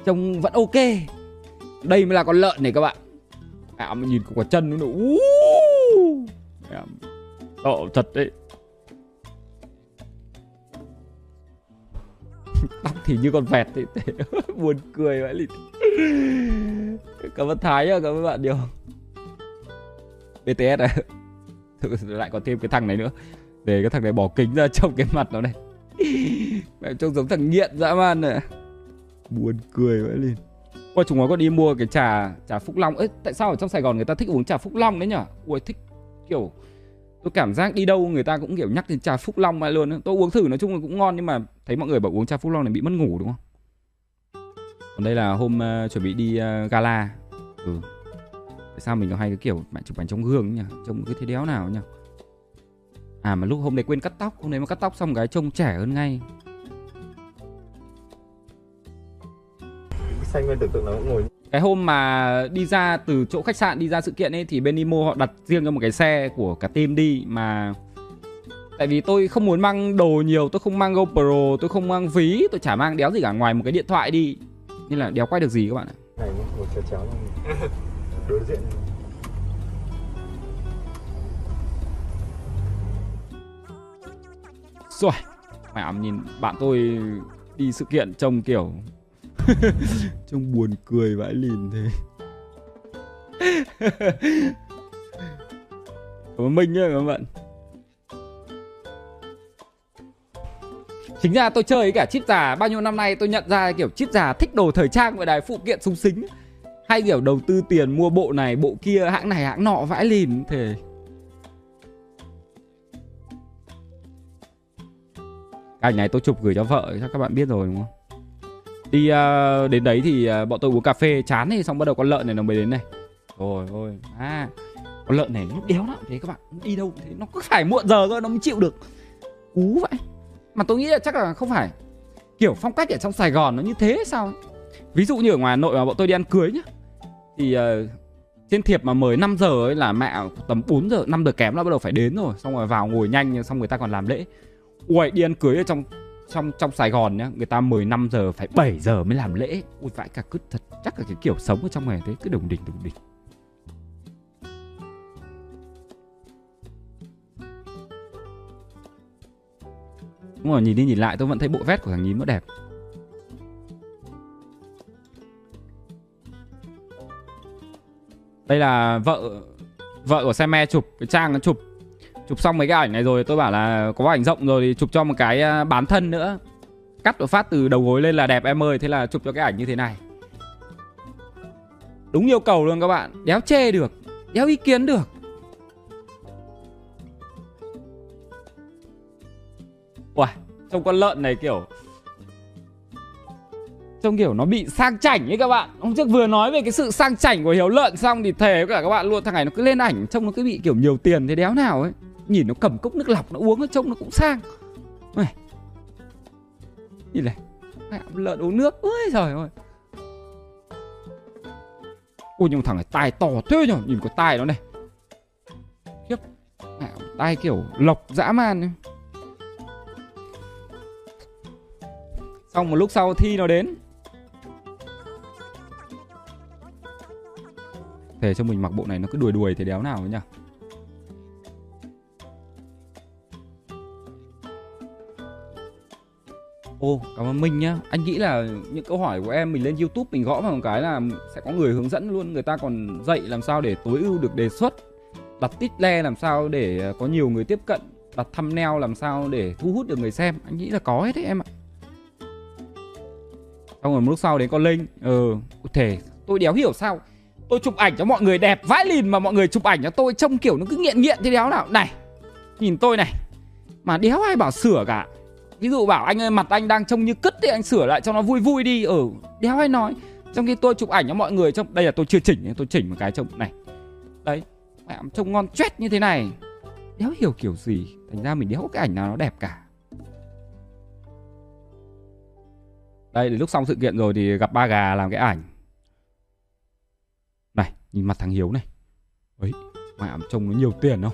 Trông vẫn ok. Đây mới là con lợn này các bạn. À mà nhìn quả chân nó nữa sợ thật đấy. Tóc thì như con vẹt thì buồn cười vậy lịt cảm ơn thái cảm ơn bạn nhiều. Bts này lại còn thêm cái thằng này nữa. Để cái thằng này bỏ kính ra trong cái mặt nó này. Mẹ trông giống thằng nghiện dã man này. Buồn cười vậy liền qua chúng nó có đi mua cái trà trà phúc long. Ấy tại sao ở trong sài gòn người ta thích uống trà phúc long đấy nhở ui thích kiểu tôi cảm giác đi đâu người ta cũng kiểu nhắc đến trà phúc long mà luôn á. tôi uống thử nói chung là cũng ngon nhưng mà thấy mọi người bảo uống trà phúc long này bị mất ngủ đúng không? Còn đây là hôm uh, chuẩn bị đi uh, gala. Ừ. Tại sao mình có hay cái kiểu bạn chụp ảnh trong gương nhỉ? Trông cứ thế đéo nào nhỉ? À mà lúc hôm nay quên cắt tóc. Hôm nay mà cắt tóc xong cái trông trẻ hơn ngay. Xanh bên tưởng tượng nó cũng ngồi. Cái hôm mà đi ra từ chỗ khách sạn đi ra sự kiện ấy thì bên Imo họ đặt riêng cho một cái xe của cả team đi mà tại vì tôi không muốn mang đồ nhiều tôi không mang GoPro tôi không mang ví tôi chả mang đéo gì cả ngoài một cái điện thoại đi. Nên là đéo quay được gì các bạn ạ? Này ngồi chéo chéo đối diện. Rồi mẹ nhìn bạn tôi đi sự kiện trông kiểu trông buồn cười vãi lìn thế. Cảm ơn minh nhá các bạn. Chính ra tôi chơi cả chip già, bao nhiêu năm nay tôi nhận ra kiểu chip già thích đồ thời trang và đài phụ kiện súng xính. Hay kiểu đầu tư tiền mua bộ này, bộ kia, hãng này, hãng nọ vãi lìn thế. Ảnh này tôi chụp gửi cho vợ, chắc các bạn biết rồi, đúng không? Đi uh, đến đấy thì uh, bọn tôi uống cà phê chán thì xong bắt đầu con lợn này nó mới đến này. Rồi ôi à con lợn này nó đéo lắm. Thế các bạn đi đâu thế nó cứ phải muộn giờ thôi nó mới chịu được. Cú vậy. Mà tôi nghĩ là chắc là không phải. Kiểu phong cách ở trong Sài Gòn nó như thế sao ấy. ví dụ như ở ngoài Hà Nội mà bọn tôi đi ăn cưới nhá thì uh, trên thiệp mà mời 5 giờ ấy là mẹ tầm 4 giờ 5 giờ kém là bắt đầu phải đến rồi. Xong rồi vào ngồi nhanh xong người ta còn làm lễ. Ui đi ăn cưới ở trong trong trong Sài Gòn nhá, người ta 15 giờ phải 7 giờ mới làm lễ. Ui vãi cả cứ thật, chắc là cái kiểu sống ở trong này thế cứ đồng đỉnh đồng đỉnh Đúng rồi, nhìn đi nhìn lại tôi vẫn thấy bộ vest của thằng nhím nó đẹp. Đây là vợ vợ của xe Me chụp cái trang nó chụp chụp xong mấy cái ảnh này rồi tôi bảo là có ảnh rộng rồi thì chụp cho một cái à, bán thân nữa. Cắt và phát từ đầu gối lên là đẹp em ơi thế là chụp cho cái ảnh như thế này. Đúng yêu cầu luôn các bạn đéo chê được đéo ý kiến được. Uầy, trông con lợn này kiểu Trông kiểu nó bị sang chảnh ấy các bạn. Hôm trước vừa nói về cái sự sang chảnh của Hiếu Lợn xong Thì thề với cả các bạn luôn Thằng này nó cứ lên ảnh Trông nó cứ bị kiểu nhiều tiền thế đéo nào ấy. Nhìn nó cầm cốc nước lọc nó uống nó trông nó cũng sang. Này. Nhìn này. Mẹ, Lợn uống nước. Ôi trời ơi. Ôi nhưng thằng này tai to thế nhở? Nhìn cái tai nó này. Khiếp. Mẹ, Tai kiểu lộc dã man ấy. Xong một lúc sau thi nó đến. Thế cho mình mặc bộ này nó cứ đuổi đuổi thì đéo nào ấy nhỉ Ồ, cảm ơn Minh nhá. Anh nghĩ là những câu hỏi của em mình lên YouTube mình gõ vào một cái là sẽ có người hướng dẫn luôn, người ta còn dạy làm sao để tối ưu được đề xuất, đặt tít le làm sao để ờ, có nhiều người tiếp cận, đặt thumbnail làm sao để thu hút được người xem. Anh nghĩ là có hết đấy em ạ. Xong rồi một lúc sau đến con Linh, ừ, thể tôi đéo hiểu sao tôi chụp ảnh cho mọi người đẹp vãi lìn mà mọi người chụp ảnh cho tôi trông kiểu nó cứ nghiện nghiện thế đéo nào. Này, nhìn tôi này. Mà đéo ai bảo sửa cả ví dụ bảo anh ơi mặt anh đang trông như cứt thì anh sửa lại cho nó vui vui đi. Ở ừ, đéo ai nói. Trong khi tôi chụp ảnh cho mọi người trong đây là tôi chưa chỉnh tôi chỉnh một cái trông này. Đấy mẹ trông ngon chết như thế này. Đéo hiểu kiểu gì? Thành ra mình đéo có cái ảnh nào nó đẹp cả. Đây lúc xong sự kiện rồi thì gặp ba gà làm cái ảnh. Này nhìn mặt thằng hiếu này. Ấy mẹ trông nó nhiều tiền không?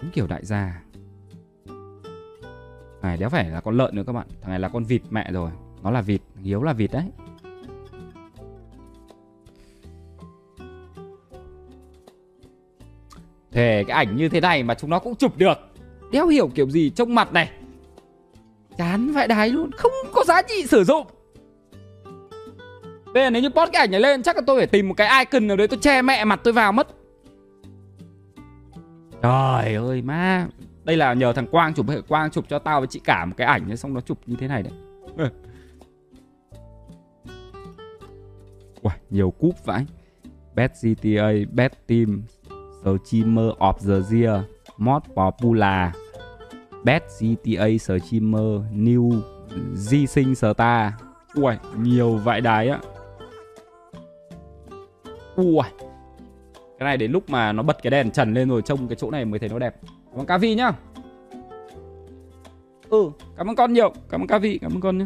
Đúng kiểu đại gia này đéo phải là con lợn nữa các bạn. Thằng này là con vịt mẹ rồi. Nó là vịt, Hiếu là vịt đấy. Thề cái ảnh như thế này mà chúng nó cũng chụp được. Đéo hiểu kiểu gì trông mặt này. Chán vãi đái luôn Không có giá trị sử dụng. Bây giờ nếu như post cái ảnh này lên Chắc là tôi phải tìm một cái icon nào đấy Tôi che mẹ mặt tôi vào mất. Trời ơi má đây là nhờ thằng Quang chụp Quang chụp cho tao với chị cả một cái ảnh xong nó chụp như thế này đấy ui nhiều cúp vãi. Best GTA, Best Team Streamer of the Year Mod Popular. Best GTA Streamer New Di sinh Star Ui, nhiều vãi đái á. Ui Cái này đến lúc mà nó bật cái đèn trần lên rồi Trông cái chỗ này mới thấy nó đẹp. Cảm ơn Cavi nhá. Ừ, cảm ơn con nhiều. Cảm ơn Cavi, cảm ơn con nhé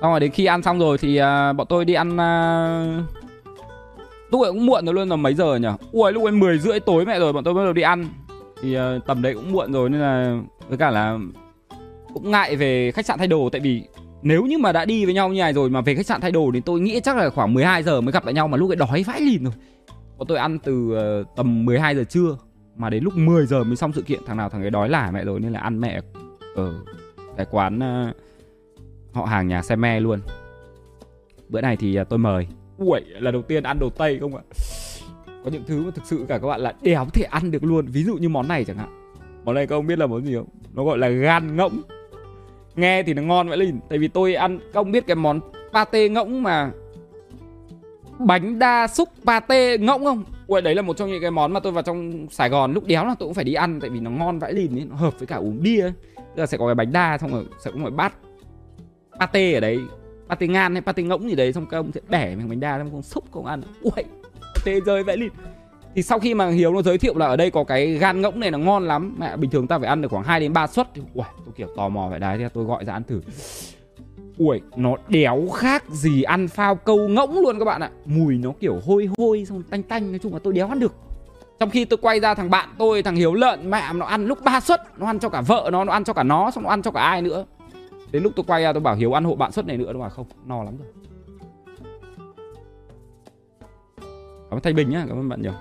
Xong rồi đến khi ăn xong rồi thì uh, bọn tôi đi ăn uh... Lúc ấy cũng muộn rồi luôn là mấy giờ nhỉ Ui lúc ấy 10 rưỡi tối mẹ rồi bọn tôi bắt đầu đi ăn. Thì uh, tầm đấy cũng muộn rồi nên là Với cả là Cũng ngại về khách sạn thay đồ. Tại vì nếu như mà đã đi với nhau như này rồi Mà về khách sạn thay đồ thì tôi nghĩ chắc là khoảng 12 giờ mới gặp lại nhau Mà lúc ấy đói vãi lìn rồi. Bọn tôi ăn từ uh, tầm 12 giờ trưa mà đến lúc 10 giờ mới xong sự kiện Thằng nào thằng ấy đói lả mẹ rồi Nên là ăn mẹ ở cái quán uh, họ hàng nhà xe me luôn. Bữa này thì ờ, tôi mời. Ui là đầu tiên ăn đồ tây không ạ? Có những thứ mà thực sự cả các bạn là đéo thể ăn được luôn. Ví dụ như món này chẳng hạn. Món này các ông biết là món gì không? Nó gọi là gan ngỗng. Nghe thì nó ngon vậy lìn tại vì tôi ăn các ông biết cái món pate ngỗng mà bánh đa xúc pate ngỗng không? Ui, đấy là một trong những cái món mà tôi vào trong sài gòn lúc đéo là tôi cũng phải đi ăn, tại vì nó ngon vãi lìn ấy, nó hợp với cả uống bia ấy. tức là sẽ có cái bánh đa, xong rồi sẽ có một bát, pate ở đấy. Pate ngan hay pate ngỗng gì đấy, xong các ông sẽ bẻ miếng bánh đa xong con xúc không ăn. Ui tê rơi vãi lìn. Thì sau khi mà hiếu nó giới thiệu là ở đây có cái gan ngỗng này, nó ngon lắm. Mẹ, bình thường ta phải ăn được khoảng 2 đến 3 suất. Thì, ui, tôi kiểu tò mò vậy đấy thì tôi gọi ra ăn thử ui nó đéo khác gì ăn phao câu ngỗng luôn các bạn ạ. Mùi nó kiểu hôi hôi xong tanh tanh nói chung là tôi đéo ăn được. Trong khi tôi quay ra thằng bạn tôi thằng hiếu lợn mẹ nó ăn lúc ba suất nó ăn cho cả vợ nó nó ăn cho cả nó xong nó ăn cho cả ai nữa. Đến lúc tôi quay ra tôi bảo Hiếu ăn hộ bạn suất này nữa Nó bảo không, no lắm rồi. Cảm ơn Thanh Bình nhá, cảm ơn bạn nhiều.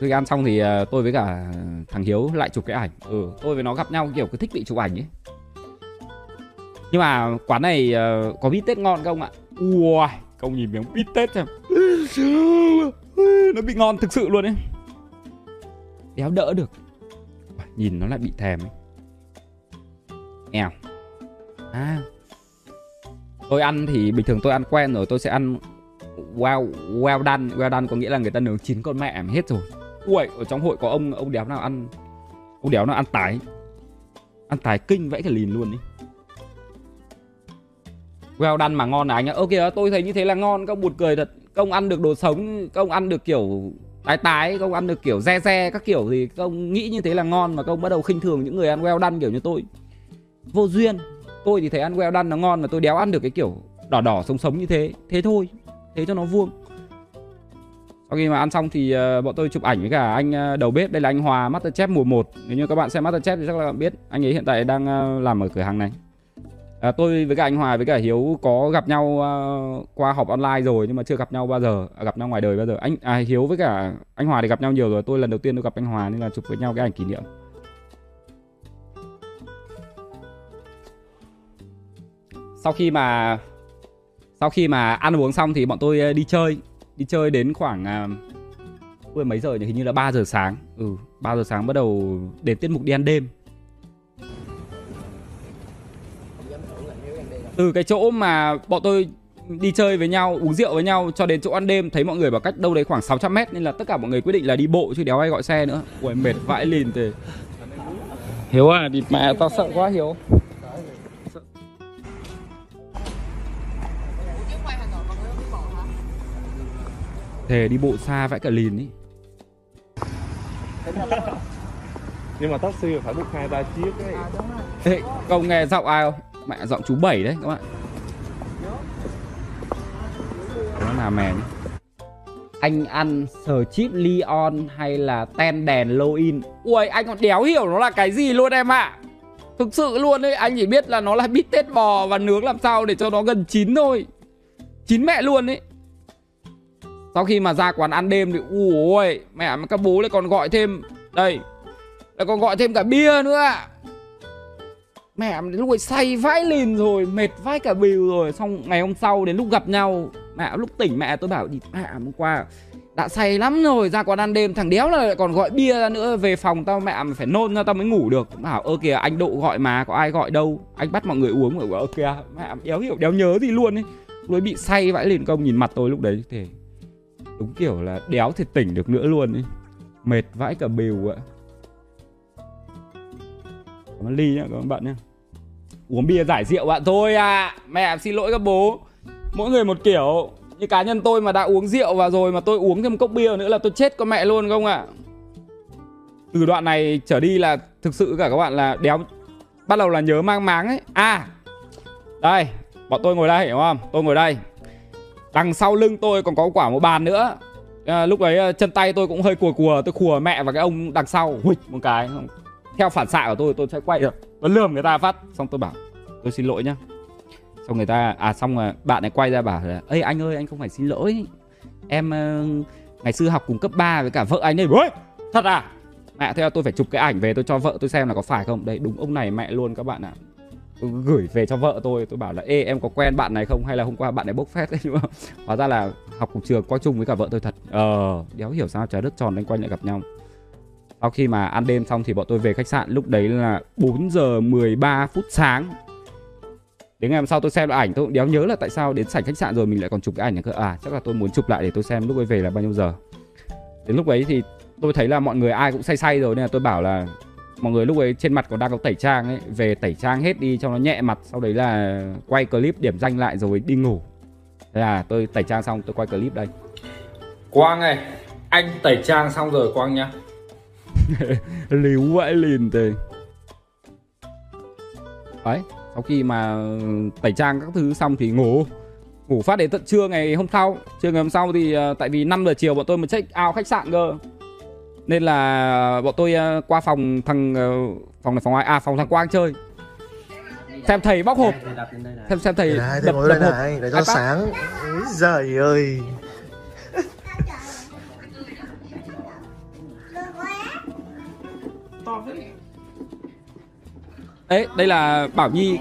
Rồi ăn xong thì ờ, tôi với cả thằng Hiếu lại chụp cái ảnh. Ừ, tôi với nó gặp nhau kiểu cứ thích bị chụp ảnh ấy. Nhưng mà quán này uh, có bít tết ngon không ạ? Ui, công nhìn miếng bít tết xem. Nó bị ngon thực sự luôn ấy. Đéo đỡ được. Nhìn nó lại bị thèm ấy. Nghèo. À. Tôi ăn thì bình thường tôi ăn quen rồi Tôi sẽ ăn Well, well done. Well done có nghĩa là người ta nướng chín con mẹ hết rồi. Ui, ở trong hội có ông ông đéo nào ăn Ông đéo nào ăn tái. Ăn tái kinh vãi cả lìn luôn đi Well done mà ngon là anh ạ. Ok tôi thấy như thế là ngon. Các buồn cười thật. Công ăn được đồ sống Công ăn được kiểu tái tái Công ăn được kiểu re re, các kiểu thì Công nghĩ như thế là ngon Mà công bắt đầu khinh thường những người ăn well done kiểu như tôi. Vô duyên. Tôi thì thấy ăn well done nó ngon mà tôi đéo ăn được cái kiểu đỏ đỏ sống sống như thế. Thế thôi. Thế cho nó vuông. Sau khi mà ăn xong thì ờ, bọn tôi chụp ảnh với cả anh ờ, đầu bếp. Đây là anh Hòa Masterchef mùa 1 nếu như các bạn xem Masterchef thì chắc là bạn biết anh ấy hiện tại đang ờ, làm ở cửa hàng này à, tôi với cả anh Hòa với cả Hiếu có gặp nhau uh, qua họp online rồi nhưng mà chưa gặp nhau bao giờ à, gặp nhau ngoài đời bao giờ. Anh à, Hiếu với cả anh Hòa thì gặp nhau nhiều rồi. Tôi lần đầu tiên tôi gặp anh Hòa nên là chụp với nhau cái ảnh kỷ niệm. Sau khi mà sau khi mà ăn uống xong thì bọn tôi à, đi chơi. Đi chơi đến khoảng uh, mấy giờ nhỉ? Hình như là 3 giờ sáng. Ừ 3 giờ sáng bắt đầu đến tiết mục đi ăn đêm. Từ cái chỗ mà bọn tôi đi chơi với nhau uống rượu với nhau cho đến chỗ ăn đêm thấy mọi người bảo cách đâu đấy khoảng 600 mét nên là tất cả mọi người quyết định là đi bộ chứ đéo ai gọi xe nữa. Ui mệt vãi lìn thế hiếu à địt mẹ tao sợ quá hiếu. Thề đi bộ xa vãi cả lìn ý. Nhưng mà taxi phải book hai ba chiếc ấy. Ê, công nghe giọng ai không? Mẹ giọng chú Bảy đấy các bạn. Nó là mè Anh ăn sờ chip Leon hay là ten đèn low in? Ui anh còn đéo hiểu nó là cái gì luôn em ạ. À. Thực sự luôn ấy Anh chỉ biết là nó là bít tết bò và nướng làm sao để cho nó gần chín thôi. Chín mẹ luôn ấy. Sau khi mà ra quán ăn đêm thì ui mẹ các bố lại còn gọi thêm. Đây lại còn gọi thêm cả bia nữa mẹ lúc ấy say vãi lìn rồi, mệt vãi cả bìu rồi. Xong ngày hôm sau đến lúc gặp nhau, mẹ lúc tỉnh mẹ tôi bảo đi, mẹ, hôm qua đã say lắm rồi, ra quán ăn đêm, thằng đéo là lại còn gọi bia ra nữa, về phòng tao mẹ mà phải nôn ra tao mới ngủ được. Bảo ơ kìa, anh độ gọi mà, có ai gọi đâu. Anh bắt mọi người uống. Rồi ơ kìa, mẹ đéo hiểu, đéo nhớ gì luôn ấy. Lúc ấy bị say vãi liền công nhìn mặt tôi lúc đấy thì đúng kiểu là đéo thể tỉnh được nữa luôn ấy. Mệt vãi cả bìu ạ. Cảm ơn ly nhá các bạn nhá uống bia giải rượu ạ thôi à mẹ xin lỗi các bố. Mỗi người một kiểu. Như cá nhân tôi mà đã uống rượu vào rồi mà tôi uống thêm một cốc bia nữa là tôi chết con mẹ luôn không ạ? Từ đoạn này trở đi là thực sự cả các bạn là đéo bắt đầu là nhớ mang máng ấy. À đây bọn tôi ngồi đây hiểu không? Tôi ngồi đây. Đằng sau lưng tôi còn có quả một bàn nữa. À, lúc ấy à, chân tay tôi cũng hơi cùa cùa tôi khùa mẹ và cái ông đằng sau. Huỵch một cái. Theo phản xạ của tôi tôi sẽ quay. được tôi lườm người ta phát xong tôi bảo tôi xin lỗi nhá. Xong người ta à xong rồi bạn này quay ra bảo là ê anh ơi anh không phải xin lỗi. Em uh, ngày xưa học cùng cấp 3 với cả vợ anh ấy. Ôi thật à? Mẹ theo tôi phải chụp cái ảnh về tôi cho vợ tôi xem là có phải không? Đây đúng ông này mẹ luôn các bạn ạ. Tôi gửi về cho vợ tôi tôi bảo là ê em có quen bạn này không? Hay là hôm qua bạn này bốc phét? Đấy nhưng mà hóa ra là học cùng trường qua chung với cả vợ tôi thật. Ờ đéo hiểu sao trái đất tròn lên quanh lại gặp nhau sau khi mà ăn đêm xong thì bọn tôi về khách sạn, lúc đấy là 4 giờ 13 phút sáng. Đến ngày hôm sau tôi xem lại ảnh, tôi cũng đéo nhớ là tại sao đến sảnh khách sạn rồi mình lại còn chụp cái ảnh này cơ. À chắc là tôi muốn chụp lại để tôi xem lúc ấy về là bao nhiêu giờ. Đến lúc ấy thì tôi thấy là mọi người ai cũng say say rồi, nên là tôi bảo là mọi người lúc ấy trên mặt còn đang có tẩy trang ấy, về tẩy trang hết đi cho nó nhẹ mặt, sau đấy là quay clip điểm danh lại rồi đi ngủ. Thế là tôi tẩy trang xong, tôi quay clip đây. Quang này Anh tẩy trang xong rồi Quang nhá líu vãi lìn thế đấy sau khi mà tẩy trang các thứ xong thì ngủ. Ngủ phát đến tận trưa ngày hôm sau. Trưa ngày hôm sau thì uh, tại vì 5 giờ chiều bọn tôi mới check out khách sạn cơ. Nên là bọn tôi uh, qua phòng thằng uh, phòng này phòng ai? À phòng thằng Quang chơi. Xem thầy bóc hộp. Xem xem thầy đập đập đây hộp. để cho iPad. sáng. Úi giời ơi Đấy, đây là Bảo Nhi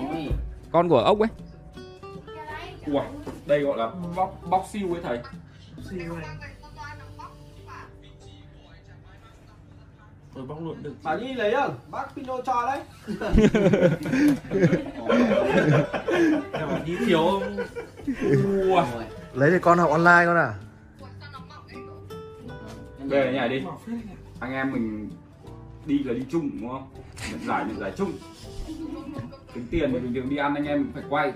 Con của ốc ấy. Ủa, đây gọi là bóc, bóc siêu ấy thầy. Tôi bóc luôn được. Bảo Nhi lấy không? Bác Pino cho đấy. Bảo Nhi thiếu không? Ủa Lấy để con học online con à. Về nhà đi. Anh em mình đi là đi chung đúng không? Nhận giải nhận giải chung. Tính tiền thì bình thường đi ăn anh em phải quay.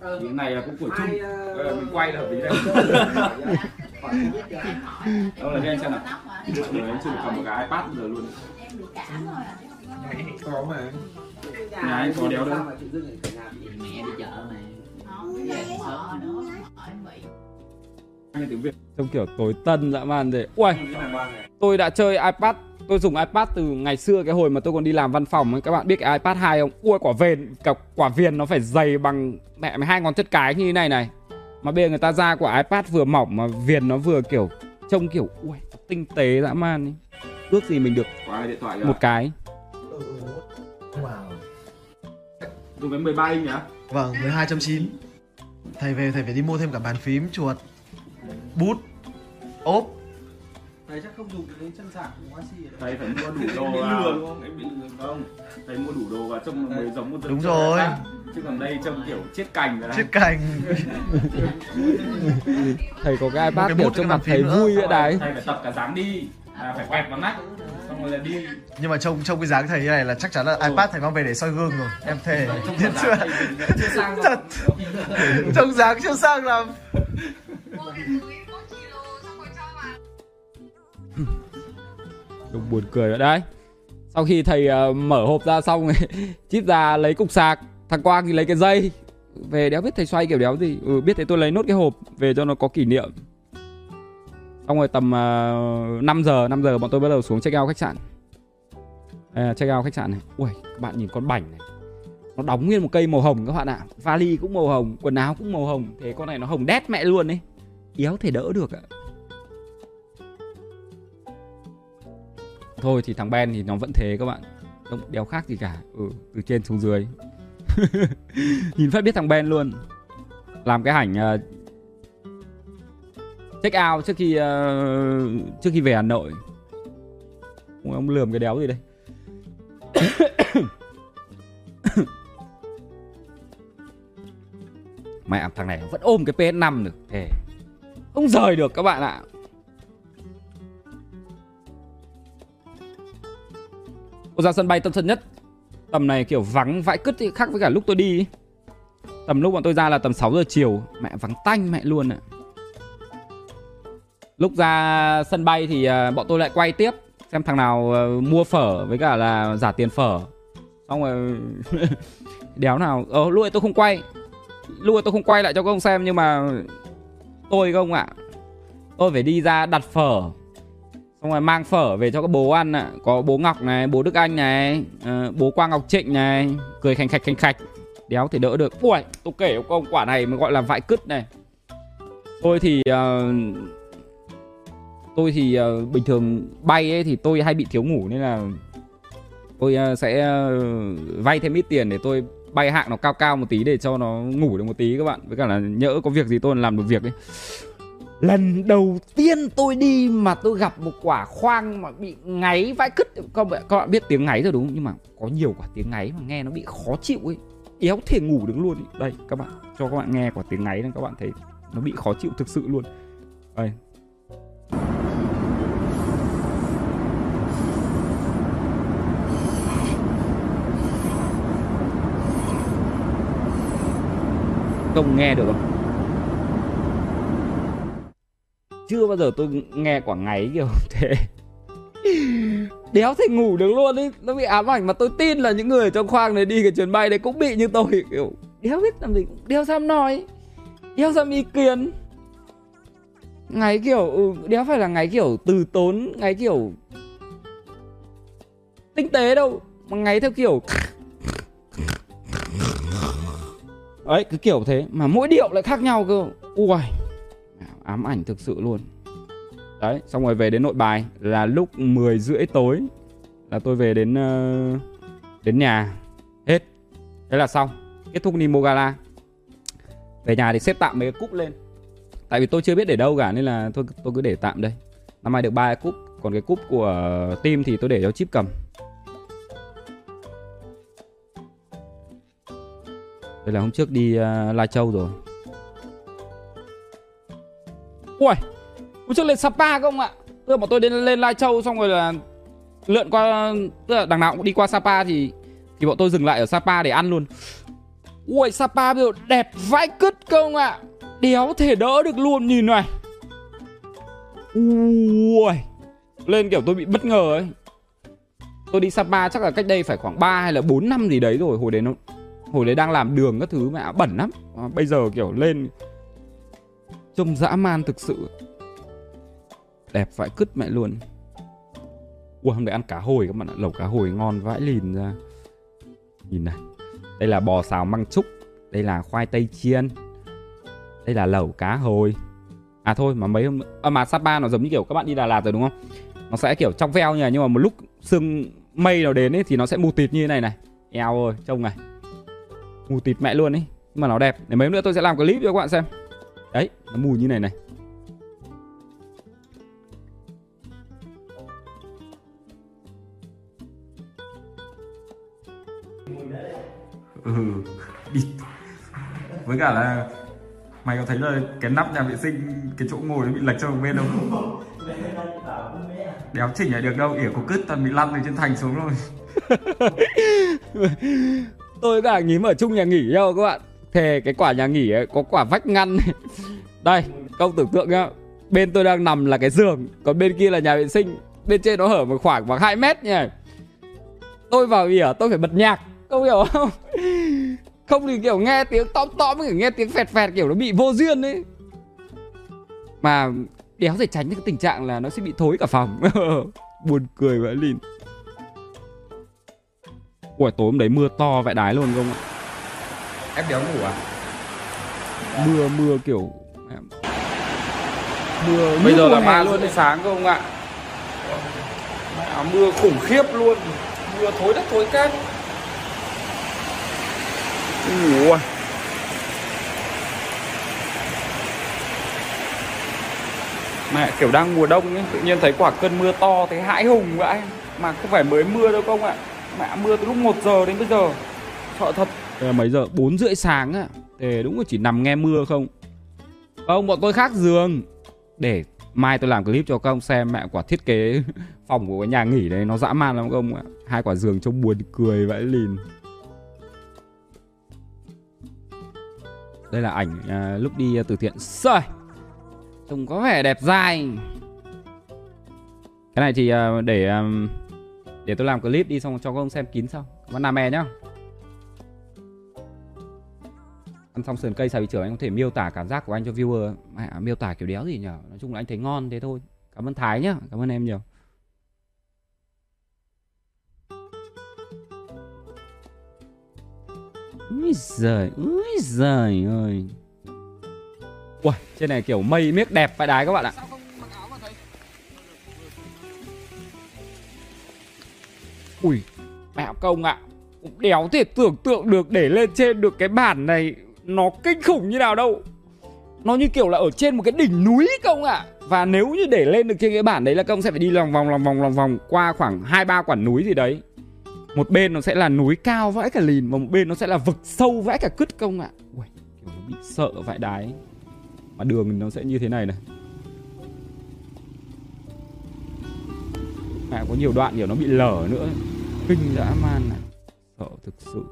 Cái này là cũng của chung. Bây giờ mình quay là hợp lý đây Đâu là đi anh xem nào. Rồi anh chụp cầm một cái iPad giờ luôn. Có mà. Nhà anh có đéo đâu. Mẹ đi chợ mà. Trông kiểu tối tân dã man thế. Ui Tôi đã chơi iPad Tôi dùng iPad từ ngày xưa cái hồi mà tôi còn đi làm văn phòng ấy. Các bạn biết cái iPad 2 không? Ui quả viền Cả quả viền nó phải dày bằng Mẹ mày hai ngón chân cái như thế này này. Mà bây giờ người ta ra quả iPad vừa mỏng Mà viền nó vừa kiểu Trông kiểu Ui tinh tế dã man ấy. Ước gì mình được điện thoại một cái. Wow Dùng cái 13 inch nhá Vâng, 12.9 Thầy về thầy phải đi mua thêm cả bàn phím, chuột Bút Ốp Thầy chắc không dùng cái chân sạc của Hoa Si Thầy phải mua đủ đồ vào. không? Em bị lừa không? Thầy mua đủ đồ vào trông mới giống một Đúng rồi. Chứ còn đây trông kiểu chết cành rồi Chiếc cành. Thầy có cái iPad kiểu trông cái mặt thầy vui vậy đấy Thầy phải tập cả dáng đi. À, Phải quẹt vào Xong rồi là đi. Nhưng mà trông trông cái dáng thầy như này là chắc chắn là iPad thầy mang về để soi gương rồi. Em thề. Trông chưa? thầy chưa sang đâu. Thật Trông dáng chưa sang lắm Đúng buồn cười vậy đấy. Sau khi thầy uh, mở hộp ra xong chít Chip ra lấy cục sạc Thằng Quang thì lấy cái dây. Về đéo biết thầy xoay kiểu đéo gì. Ừ, Biết thế tôi lấy nốt cái hộp Về cho nó có kỷ niệm. Xong rồi tầm ờ, uh, 5 giờ 5 giờ bọn tôi bắt đầu xuống check out khách sạn. Đây check out khách sạn này. Ui các bạn nhìn con bảnh này. Nó đóng nguyên một cây màu hồng các bạn ạ. Vali cũng màu hồng Quần áo cũng màu hồng. Thế con này nó hồng đét mẹ luôn ấy. Yếu thể đỡ được ạ. Thôi thì thằng Ben thì nó vẫn thế các bạn. Không đéo khác gì cả. Ừ, Từ trên xuống dưới. Nhìn phát biết thằng Ben luôn. Làm cái ảnh uh, Check out trước khi uh, Trước khi về Hà Nội. Ông, ông lườm cái đéo gì đây? Mẹ thằng này vẫn ôm cái PS5 được. Thề. Không rời được các bạn ạ. Tôi ra sân bay Tân Sơn Nhất. Tầm này kiểu vắng vãi cứt thì khác với cả lúc tôi đi. Tầm lúc bọn tôi ra là tầm 6 giờ chiều. Mẹ vắng tanh mẹ luôn ạ. Lúc ra sân bay thì à, bọn tôi lại quay tiếp, Xem thằng nào à, mua phở với cả là giả tiền phở. Xong rồi Đéo nào Ờ lúc ấy tôi không quay. Lúc ấy tôi không quay lại cho các ông xem Nhưng mà Tôi không ạ ạ, Tôi phải đi ra đặt phở. Xong rồi mang phở về cho các bố ăn ạ. Có bố Ngọc này, bố Đức Anh này ờ, Bố Quang Ngọc Trịnh này. Cười khành khạch khành khạch. Đéo thì đỡ được. Ui tôi kể ông công ông quả này mới gọi là vại cứt này. Tôi thì uh, Tôi thì uh, bình thường bay ấy thì tôi hay bị thiếu ngủ nên là Tôi uh, sẽ uh, vay thêm ít tiền để tôi bay hạng nó cao cao một tí để cho nó ngủ được một tí các bạn. Với cả là nhỡ có việc gì tôi làm được việc ấy. Lần đầu tiên tôi đi mà tôi gặp một quả khoang mà bị ngáy vãi cứt các bạn, các bạn biết tiếng ngáy rồi đúng không? Nhưng mà có nhiều quả tiếng ngáy mà nghe nó bị khó chịu ấy Éo thể ngủ được luôn ấy. Đây các bạn cho các bạn nghe quả tiếng ngáy này các bạn thấy nó bị khó chịu thực sự luôn Đây Không nghe được không? Chưa bao giờ tôi nghe quả ngáy kiểu thế. Đéo thể ngủ được luôn ấy. Nó bị ám ảnh mà tôi tin là những người ở trong khoang này đi cái chuyến bay đấy cũng bị như tôi kiểu. Đéo biết làm gì Đéo dám nói. Đéo dám ý kiến. Ngáy kiểu ừ, Đéo phải là ngáy kiểu từ tốn Ngáy kiểu Tinh tế đâu. Mà ngáy theo kiểu Ấy cứ kiểu thế. Mà mỗi điệu lại khác nhau cơ. Ui ám ảnh thực sự luôn. Đấy xong rồi về đến nội bài là lúc 10 rưỡi tối là tôi về đến uh, đến nhà. Hết. Thế là xong. Kết thúc Nimo Gala. Về nhà thì xếp tạm mấy cái cúp lên. Tại vì tôi chưa biết để đâu cả nên là tôi tôi cứ để tạm đây. Năm nay được ba cái cúp. Còn cái cúp của team thì tôi để cho chip cầm. Đây là hôm trước đi ờ, uh, Lai Châu rồi. Ui Hôm trước lên Sapa không ạ. Tức là bọn tôi đến lên Lai Châu xong rồi là Lượn qua Tức là đằng nào cũng đi qua Sapa thì Thì bọn tôi dừng lại ở Sapa để ăn luôn. Ui Sapa bây giờ đẹp vãi cứt không ạ. Đéo thể đỡ được luôn nhìn này. Ui Lên kiểu tôi bị bất ngờ ấy. Tôi đi Sapa chắc là cách đây phải khoảng 3 hay là 4 năm gì đấy rồi Hồi đấy nó Hồi đấy đang làm đường các thứ mẹ bẩn lắm. À, Bây giờ kiểu lên Trông dã man thực sự. Đẹp vãi cứt mẹ luôn. Ui hôm nay ăn cá hồi các bạn ạ. Lẩu cá hồi ngon vãi lìn ra. Nhìn này. Đây là bò xào măng trúc Đây là khoai tây chiên. Đây là lẩu cá hồi. À thôi mà mấy hôm à, Mà Sapa nó giống như kiểu các bạn đi Đà Lạt rồi đúng không? Nó sẽ kiểu trong veo như này Nhưng mà một lúc sương mây nó đến ấy Thì nó sẽ mù tịt như thế này này. Eo ơi trông này. Mù tịt mẹ luôn ấy. Nhưng mà nó đẹp. Để mấy hôm nữa tôi sẽ làm clip cho các bạn xem. Đấy, nó mù như này này. Ừ, đi. Với cả là mày có thấy là cái nắp nhà vệ sinh cái chỗ ngồi nó bị lệch sang một bên không? Đéo chỉnh lại được đâu, ỉa có cứt toàn bị lăn từ trên thành xuống rồi. tôi cả nhím ở chung nhà nghỉ nhau các bạn thề cái quả nhà nghỉ ấy, có quả vách ngăn. Đây câu tưởng tượng nhá. Bên tôi đang nằm là cái giường, còn bên kia là nhà vệ sinh. Bên trên nó hở một khoảng khoảng 2 mét nha tôi vào ỉa, tôi phải bật nhạc. Không hiểu không? Không thì kiểu nghe tiếng tóm tóm, kiểu nghe tiếng phẹt phẹt, kiểu nó bị vô duyên ấy. Mà đéo thể tránh cái tình trạng là nó sẽ bị thối cả phòng. Buồn cười vậy lìn. Ủa tối hôm đấy mưa to vậy đái luôn không ạ? Em đéo ngủ à? mưa mưa kiểu mưa Bây giờ là hè 3 luôn rưỡi đấy. sáng cơ không ạ? Mẹ, mưa khủng khiếp luôn Mưa thối đất thối cát Ui. Mẹ kiểu đang mùa đông ấy, tự nhiên thấy quả cơn mưa to thấy hãi hùng vậy Mà không phải mới mưa đâu không ạ Mẹ mưa từ lúc 1 giờ đến bây giờ Sợ thật đây là mấy giờ? 4 rưỡi sáng á, Thế đúng là chỉ nằm nghe mưa không? Không, bọn tôi khác giường. Để mai tôi làm clip cho các ông xem mẹ quả thiết kế phòng của cái nhà nghỉ đấy nó dã man lắm các ông ạ. Hai quả giường trông buồn cười vãi lìn. Đây là ảnh à, lúc đi à, từ thiện. Rồi. trông có vẻ đẹp dai. Cái này thì à, để à, để tôi làm clip đi xong cho các ông xem kín sau. Cảm ơn nam e nhá. Ăn xong sườn cây xào vị trưởng anh có thể miêu tả cảm giác của anh cho viewer mẹ miêu tả kiểu đéo gì nhở? Nói chung là anh thấy ngon thế thôi. Cảm ơn thái nhá cảm ơn em nhiều. Úi giời, úi giời ơi. Ui, trên này kiểu mây miếc đẹp phải đái các bạn ạ. Ui, mẹ công ạ. Cũng đéo thể tưởng tượng được để lên trên được cái bản này nó kinh khủng như nào đâu. Nó như kiểu là ở trên một cái đỉnh núi công ạ. Và nếu như để lên được trên cái bản đấy là công sẽ phải đi lòng vòng lòng vòng lòng vòng Qua khoảng 2-3 quả núi gì đấy. Một bên nó sẽ là núi cao vãi cả lìn và một bên nó sẽ là vực sâu vãi cả cứt công ạ. Ui, kiểu nó bị sợ vãi đái. Mà đường nó sẽ như thế này này. À, có nhiều đoạn kiểu nó bị lở nữa. Kinh dã man này sợ thực sự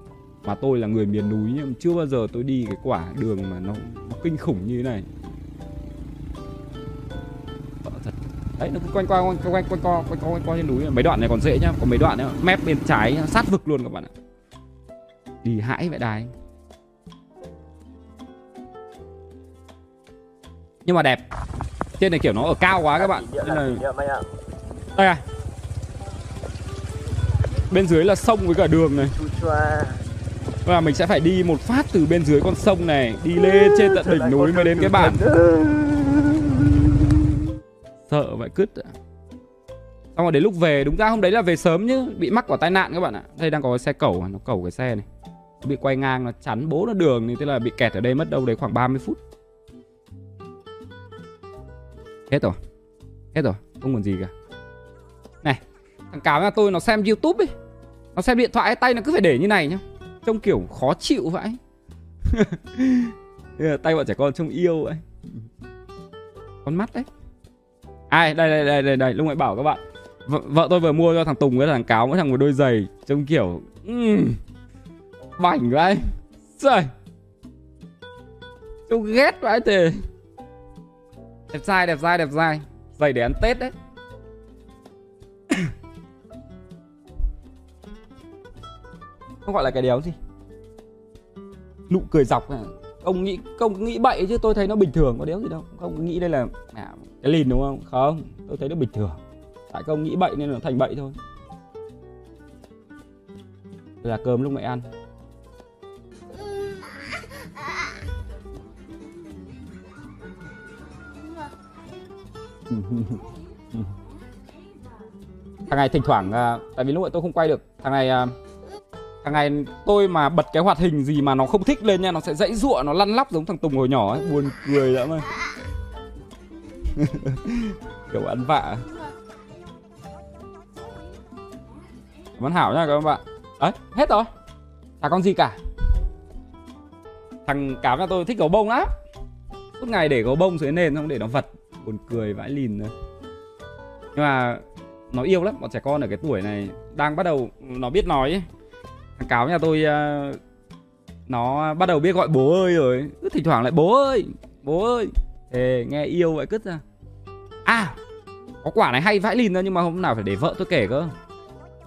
mà tôi là người miền núi nhưng chưa bao giờ tôi đi cái quả đường mà nó, nó kinh khủng như thế này. Thật. Đấy nó cứ quanh qua quanh quanh quanh quanh co quanh co quanh co trên núi mấy đoạn này còn dễ nhá. Còn mấy đoạn nữa mép bên trái sát vực luôn các bạn ạ. Đi hãi vậy đài nhưng mà đẹp. Trên này kiểu nó ở cao quá các bạn. Nên là đây à. Bên dưới là sông với cả đường này và mình sẽ phải đi một phát từ bên dưới con sông này, đi lên trên tận đỉnh núi mới đến cái bản. Sợ vậy cứt ạ. Xong rồi đến lúc về, đúng ra hôm đấy là về sớm nhá, bị mắc quả tai nạn các bạn ạ. Đây đang có cái xe cẩu nó cẩu cái xe này. Nó bị quay ngang, nó chắn bố nó đường thì thế là bị kẹt ở đây mất đâu đấy khoảng 30 phút. Hết rồi hết rồi, không còn gì cả. Này, thằng cáo nhà tôi nó xem youtube ấy. Nó xem điện thoại, tay nó cứ phải để như này nhá trông kiểu khó chịu vậy tay bọn trẻ con trông yêu vậy con mắt đấy ai đây đây đây đây đây lúc nãy bảo các bạn. Vợ, vợ tôi vừa mua cho thằng tùng với thằng cáo mỗi thằng một đôi giày trông kiểu um, bảnh vậy trời. Trông ghét vậy thì đẹp dai đẹp dai đẹp dai. Giày để ăn tết đấy. Không gọi là cái đéo gì? Nụ cười dọc à. ông nghĩ công nghĩ bậy chứ tôi thấy nó bình thường có đéo gì đâu. Không nghĩ đây là à, cái lìn đúng không? Không tôi thấy nó bình thường. Tại công nghĩ bậy nên nó thành bậy thôi. Là cơm lúc mẹ ăn. Thằng này thỉnh thoảng à, tại vì lúc nãy tôi không quay được. Thằng này à, thằng này tôi mà bật cái hoạt hình gì mà nó không thích lên nha nó sẽ dãy giụa nó lăn lóc giống thằng tùng hồi nhỏ ấy. Buồn cười lắm ơi. Kiểu ăn vạ. Cảm Hảo nha các bạn. Đấy, hết rồi. Chả con gì cả. Thằng cáo nhà tôi thích gấu bông lắm. Suốt ngày để gấu bông dưới nền không để nó vật. Buồn cười vãi lìn rồi Nhưng mà Nó yêu lắm, bọn trẻ con ở cái tuổi này Đang bắt đầu, nó biết nói ấy. Thằng cáo nhà tôi uh, Nó bắt đầu biết gọi bố ơi rồi. Cứ thỉnh thoảng lại bố ơi Bố ơi. Ê, nghe yêu vậy cứt ra. À Có quả này hay vãi lìn ra nhưng mà hôm nào phải để vợ tôi kể cơ.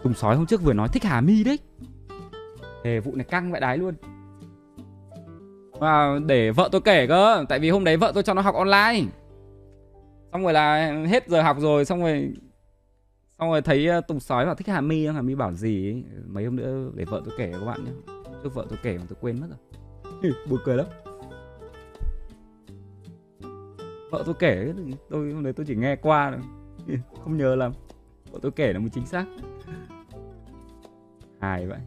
Tùng sói hôm trước vừa nói thích Hà Mi đấy. Thề vụ này căng vậy đái luôn. Và để vợ tôi kể cơ Tại vì hôm đấy vợ tôi cho nó học online. Xong rồi là hết giờ học rồi Xong rồi Xong rồi thấy ờ, Tùng sói bảo thích Hà Mi Hà Mi bảo gì ấy. Mấy hôm nữa để vợ tôi kể các bạn nhé Trước vợ tôi kể mà tôi quên mất rồi. Buồn cười lắm. Vợ tôi kể tôi, hôm đấy tôi chỉ nghe qua thôi. Không nhớ lắm. Vợ tôi kể là một chính xác. Hài vậy.